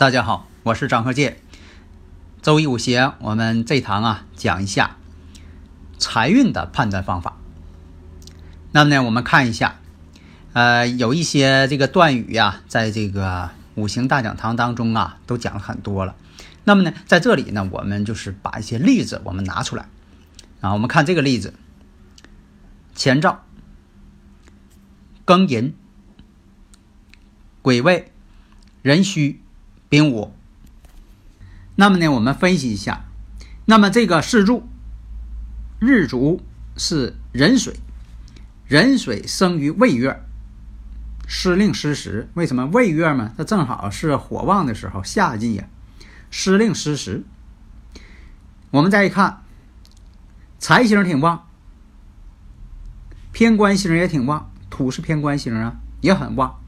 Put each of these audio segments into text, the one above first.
大家好，我是张鹤剑。周易五行，我们这堂啊讲一下财运的判断方法。那么呢，我们看一下，呃，有一些这个断语呀，在这个五行大讲堂当中啊，都讲了很多了。那么呢，在这里呢，我们就是把一些例子我们拿出来啊，我们看这个例子：前兆、庚寅、癸未、壬戌。丙午，那么呢，我们分析一下，那么这个四柱日主是壬水，壬水生于未月，失令失时。为什么未月嘛？它正好是火旺的时候，夏季呀，失令失时。我们再一看，财星挺旺，偏官星也挺旺，土是偏官星啊，也很旺。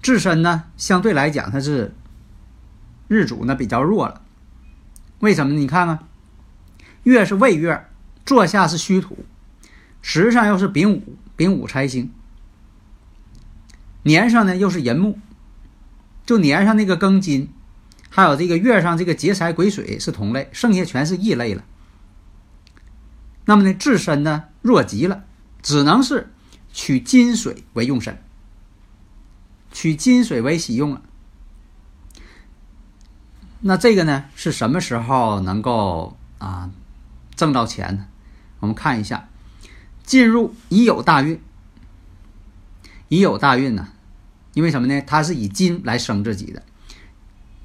自身呢，相对来讲它是。日主呢比较弱了，为什么？你看看，月是未月，坐下是虚土，时上又是丙午，丙午财星，年上呢又是寅木，就年上那个庚金，还有这个月上这个劫财癸水是同类，剩下全是异类了。那么呢，自身呢弱极了，只能是取金水为用神，取金水为喜用了。那这个呢是什么时候能够啊挣到钱呢？我们看一下，进入已有大运。已有大运呢，因为什么呢？它是以金来生自己的，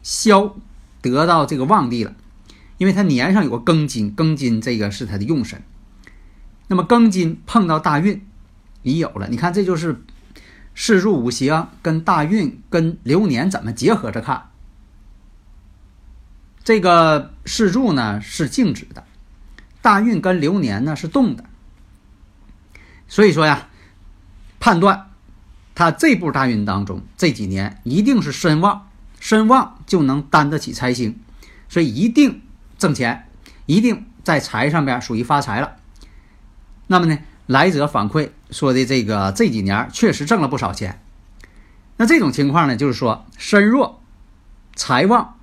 消得到这个旺地了，因为它年上有个庚金，庚金这个是它的用神。那么庚金碰到大运已有了，你看这就是四柱五行跟大运跟流年怎么结合着看。这个四柱呢是静止的，大运跟流年呢是动的，所以说呀，判断他这部大运当中这几年一定是身旺，身旺就能担得起财星，所以一定挣钱，一定在财上边属于发财了。那么呢，来者反馈说的这个这几年确实挣了不少钱。那这种情况呢，就是说身弱，财旺。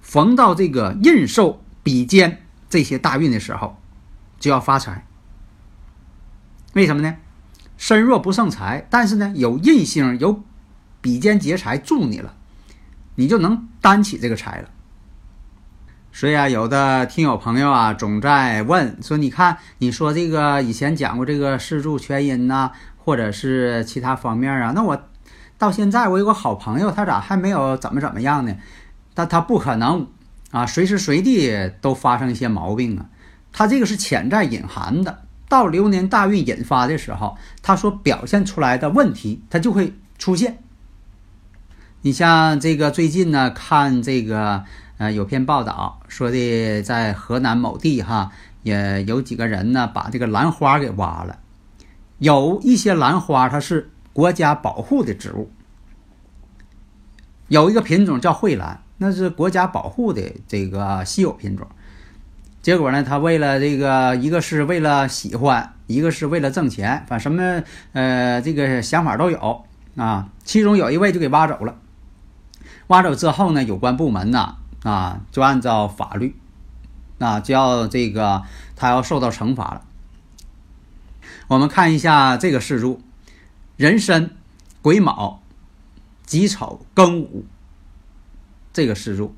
逢到这个印寿比肩这些大运的时候，就要发财。为什么呢？身弱不胜财，但是呢有印星有比肩劫财助你了，你就能担起这个财了。所以啊，有的听友朋友啊，总在问说：“你看，你说这个以前讲过这个四柱全阴呐，或者是其他方面啊，那我到现在我有个好朋友，他咋还没有怎么怎么样呢？但他不可能啊，随时随地都发生一些毛病啊，他这个是潜在隐含的。到流年大运引发的时候，它所表现出来的问题，它就会出现。你像这个最近呢，看这个呃有篇报道说的，在河南某地哈，也有几个人呢把这个兰花给挖了。有一些兰花它是国家保护的植物，有一个品种叫蕙兰，那是国家保护的这个稀有品种。结果呢，他为了这个，一个是为了喜欢，一个是为了挣钱，反什么呃，这个想法都有啊。其中有一位就给挖走了，挖走之后呢，有关部门呢啊，就按照法律啊，就要这个他要受到惩罚了。我们看一下这个四柱：壬申、癸卯、己丑、庚午。这个四柱，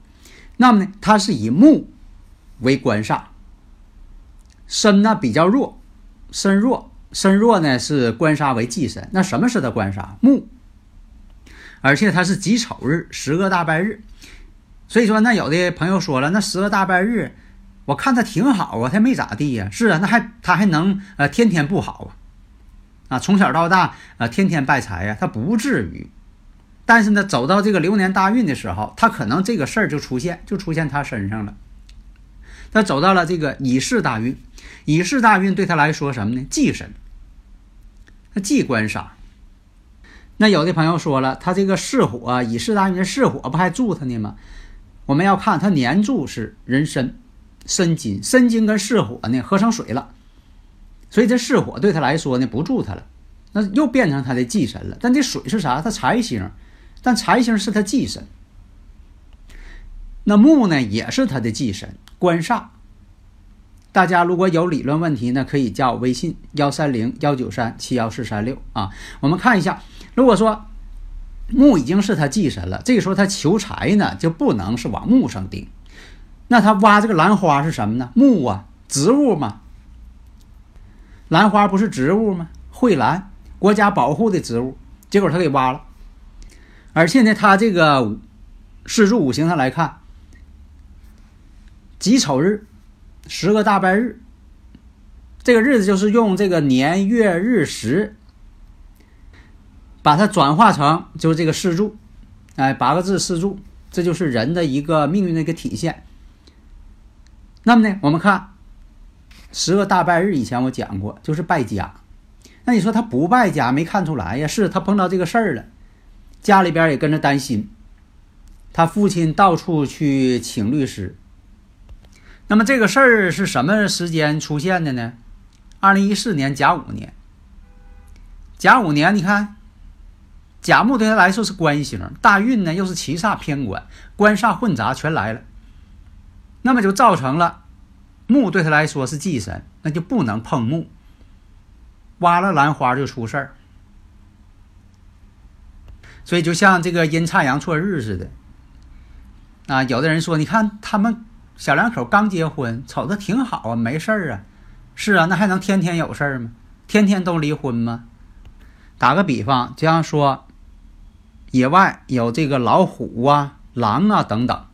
那么呢，它是以木。为官煞，身呢比较弱，身弱，身弱呢是官杀为忌神。那什么是的官杀？木，而且他是己丑日，十个大拜日。所以说，那有的朋友说了，那十个大拜日，我看他挺好啊，他没咋地呀。是啊，那还他还能呃天天不好啊？啊，从小到大啊天天败财呀，他不至于。但是呢，走到这个流年大运的时候，他可能这个事儿就出现，就出现他身上了。他走到了这个乙巳大运，乙巳大运对他来说什么呢？忌神，他忌官杀。那有的朋友说了，他这个巳火，乙巳大运的巳火不还助他呢吗？我们要看他年柱是壬申，申金，申金跟巳火呢合成水了，所以这巳火对他来说呢不助他了，那又变成他的忌神了。但这水是啥？他财星，但财星是他忌神。那木呢也是他的忌神。官煞，大家如果有理论问题呢，可以加我微信幺三零幺九三七幺四三六啊。我们看一下，如果说木已经是他忌神了，这个时候他求财呢就不能是往木上顶。那他挖这个兰花是什么呢？木啊，植物嘛。兰花不是植物吗？蕙兰，国家保护的植物，结果他给挖了。而且呢，他这个四柱五行上来看。己丑日，十个大拜日，这个日子就是用这个年月日时，把它转化成就是这个四柱，哎，八个字四柱，这就是人的一个命运的一个体现。那么呢，我们看十个大拜日，以前我讲过，就是败家。那你说他不败家，没看出来呀？是他碰到这个事儿了，家里边也跟着担心，他父亲到处去请律师。那么这个事儿是什么时间出现的呢？二零一四年甲午年。甲午年，你看，甲木对他来说是官星，大运呢又是七煞偏官，官煞混杂全来了。那么就造成了木对他来说是忌神，那就不能碰木。挖了兰花就出事儿。所以就像这个阴差阳错日似的。啊，有的人说，你看他们。小两口刚结婚，瞅着挺好啊，没事儿啊，是啊，那还能天天有事儿吗？天天都离婚吗？打个比方，就像说，野外有这个老虎啊、狼啊等等，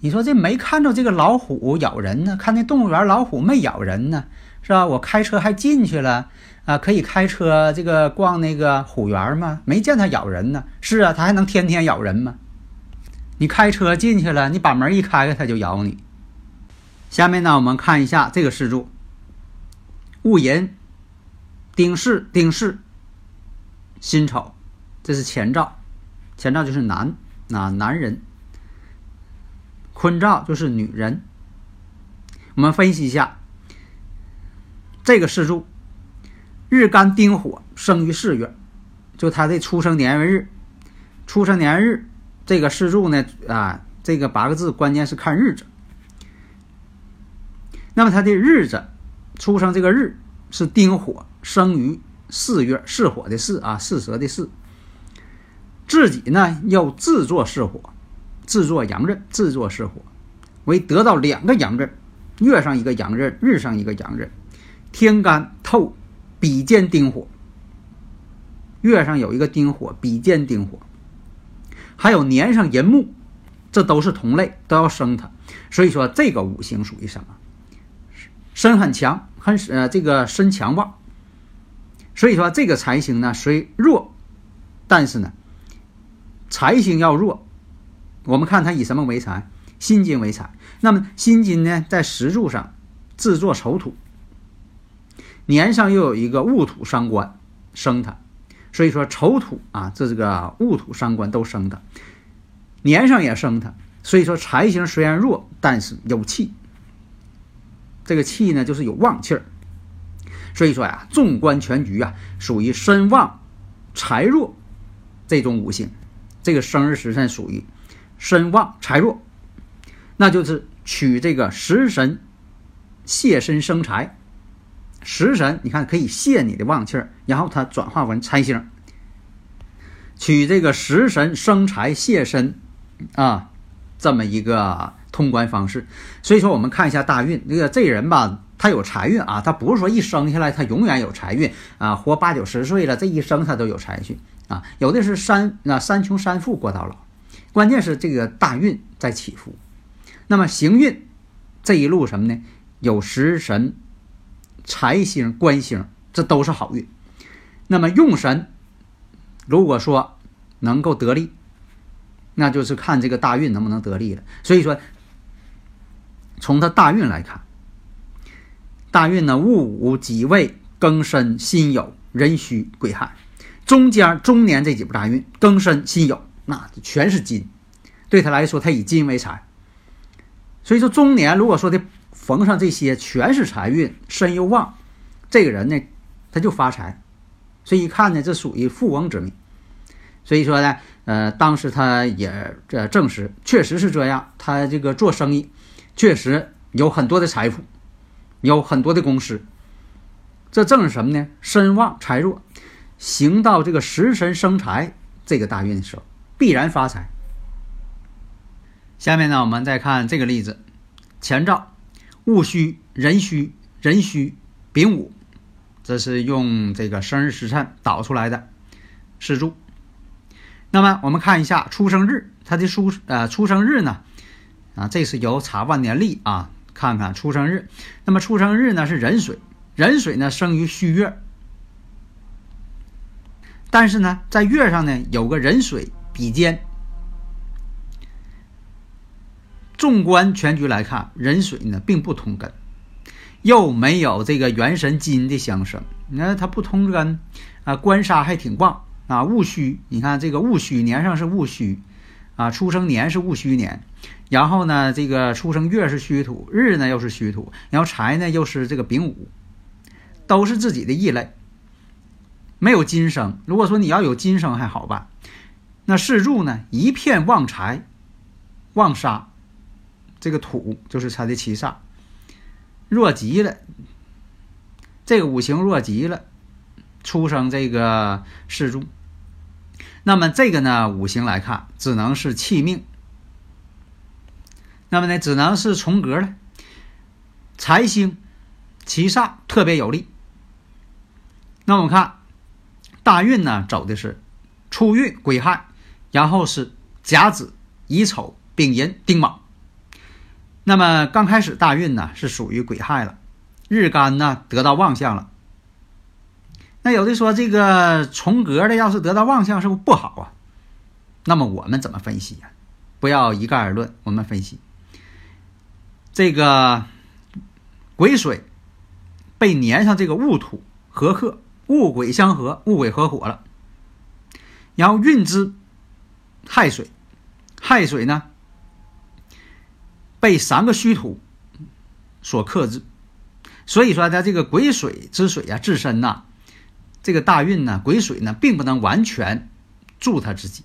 你说这没看着这个老虎咬人呢？看那动物园老虎没咬人呢，是吧？我开车还进去了啊，可以开车这个逛那个虎园吗？没见它咬人呢。是啊，它还能天天咬人吗？你开车进去了，你把门一开开，它就咬你。下面呢，我们看一下这个事柱：戊寅、丁巳、丁巳、辛丑，这是前兆。前兆就是男啊，男人；坤兆就是女人。我们分析一下这个事柱：日干丁火，生于四月，就他的出生年月日。出生年日这个四柱呢啊，这个八个字关键是看日子。那么他的日子，出生这个日是丁火，生于四月，巳火的巳啊，巳蛇的巳。自己呢要自作巳火，自作阳刃，自作巳火，为得到两个阳刃，月上一个阳刃，日上一个阳刃，天干透比肩丁火，月上有一个丁火，比肩丁火，还有年上寅木，这都是同类，都要生它。所以说这个五行属于什么？身很强，很呃这个身强旺。所以说这个财星呢虽弱，但是呢财星要弱，我们看它以什么为财？辛金为财。那么辛金呢在石柱上制作丑土，年上又有一个戊土伤官生它。所以说丑土啊，这这个戊土伤官都生它，年上也生它。所以说财星虽然弱，但是有气。这个气呢，就是有旺气儿。所以说呀，纵观全局啊，属于身旺财弱这种五行。这个生日时辰属于身旺财弱，那就是取这个食神泄身生财。食神，你看可以泄你的旺气儿，然后它转化为财星。取这个食神生财泄身啊，这么一个通关方式。所以说，我们看一下大运，这个这人吧，他有财运啊，他不是说一生下来他永远有财运啊，活八九十岁了，这一生他都有财运啊。有的是三啊三穷三富过到老，关键是这个大运在起伏。那么行运这一路什么呢？有食神。财星、官星，这都是好运。那么用神，如果说能够得力，那就是看这个大运能不能得力了。所以说，从他大运来看，大运呢，戊午、己未、庚申、辛酉、壬戌、癸亥，中间中年这几步大运，庚申、辛酉，那全是金，对他来说，他以金为财。所以说，中年如果说的。逢上这些全是财运，身又旺，这个人呢，他就发财，所以一看呢，这属于富翁之命。所以说呢，呃，当时他也这证实，确实是这样。他这个做生意，确实有很多的财富，有很多的公司。这正是什么呢？身旺财弱，行到这个食神生财这个大运的时候，必然发财。下面呢，我们再看这个例子，前兆。戊戌、壬戌、壬戌、丙午，这是用这个生日时辰导出来的四柱。那么我们看一下出生日，他的出呃出生日呢啊，这是由查万年历啊，看看出生日。那么出生日呢是壬水，壬水呢生于戌月，但是呢在月上呢有个壬水比肩。纵观全局来看，壬水呢并不通根，又没有这个元神金的相生，你看它不通根啊，官杀还挺旺啊。戊戌，你看这个戊戌年上是戊戌啊，出生年是戊戌年，然后呢这个出生月是戌土，日呢又是戌土，然后财呢又是这个丙午，都是自己的异类，没有金生。如果说你要有金生还好办，那四柱呢一片旺财，旺杀。这个土就是他的七煞，弱极了。这个五行弱极了，出生这个四柱，那么这个呢五行来看，只能是弃命。那么呢，只能是重格了。财星、七煞特别有利。那我们看大运呢，走的是初运癸亥，然后是甲子、乙丑、丙寅、丁卯。那么刚开始大运呢是属于癸亥了，日干呢得到旺相了。那有的说这个重格的要是得到旺相是不是不好啊？那么我们怎么分析呀？不要一概而论，我们分析这个癸水被粘上这个戊土合克，戊癸相合，戊癸合火了，然后运之亥水，亥水呢？被三个虚土所克制，所以说他这个癸水之水啊，自身呐，这个大运呢，癸水呢，并不能完全助他自己。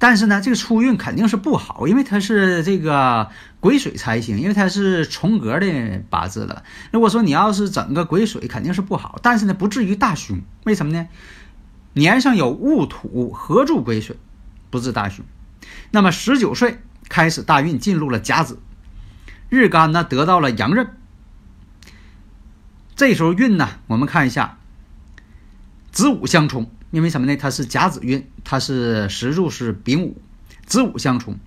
但是呢，这个初运肯定是不好，因为它是这个癸水财星，因为它是重格的八字了。如果说你要是整个癸水，肯定是不好，但是呢，不至于大凶。为什么呢？年上有戊土合助癸水，不治大凶。那么十九岁开始大运进入了甲子，日干呢得到了阳刃。这时候运呢，我们看一下，子午相冲，因为什么呢？它是甲子运，它是时柱是丙午，子午相冲。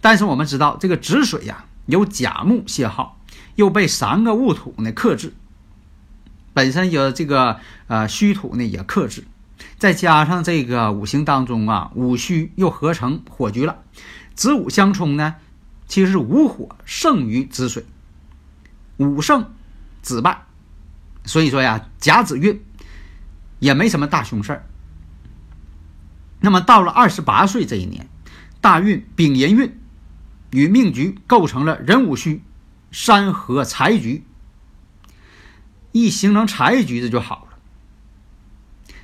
但是我们知道这个子水呀，有甲木泄耗，又被三个戊土呢克制，本身有这个呃戌土呢也克制，再加上这个五行当中啊五戌又合成火局了，子午相冲呢，其实是午火胜于子水，午胜子败，所以说呀甲子运也没什么大凶事儿。那么到了二十八岁这一年，大运丙寅运。与命局构成了壬午戌山河财局，一形成财局，这就好了。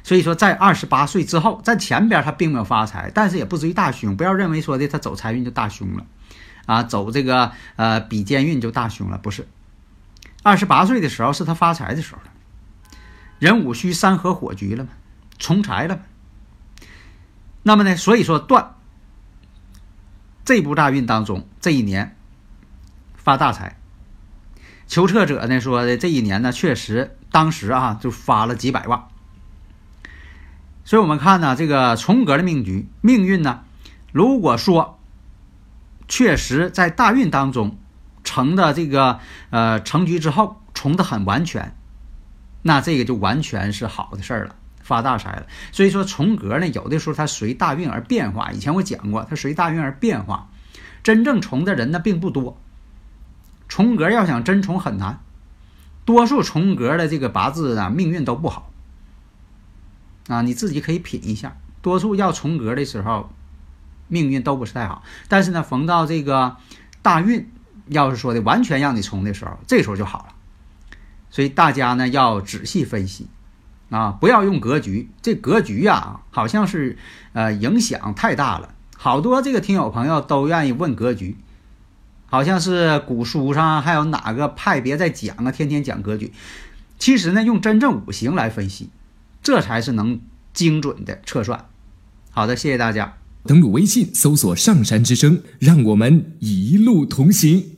所以说，在二十八岁之后，在前边他并没有发财，但是也不至于大凶。不要认为说的他走财运就大凶了，啊，走这个呃比肩运就大凶了，不是。二十八岁的时候是他发财的时候了，壬午戌山河火局了嘛，重财了。那么呢，所以说断。这部大运当中，这一年发大财。求测者呢说的这一年呢，确实当时啊就发了几百万。所以我们看呢，这个重格的命局命运呢，如果说确实在大运当中成的这个呃成局之后重的很完全，那这个就完全是好的事儿了。发大财了，所以说重格呢，有的时候它随大运而变化。以前我讲过，它随大运而变化，真正重的人呢并不多。重格要想真重很难，多数重格的这个八字啊命运都不好啊，你自己可以品一下。多数要重格的时候，命运都不是太好。但是呢，逢到这个大运，要是说的完全让你重的时候，这时候就好了。所以大家呢要仔细分析。啊，不要用格局，这格局呀，好像是，呃，影响太大了。好多这个听友朋友都愿意问格局，好像是古书上还有哪个派别在讲啊，天天讲格局。其实呢，用真正五行来分析，这才是能精准的测算。好的，谢谢大家。登录微信，搜索“上山之声”，让我们一路同行。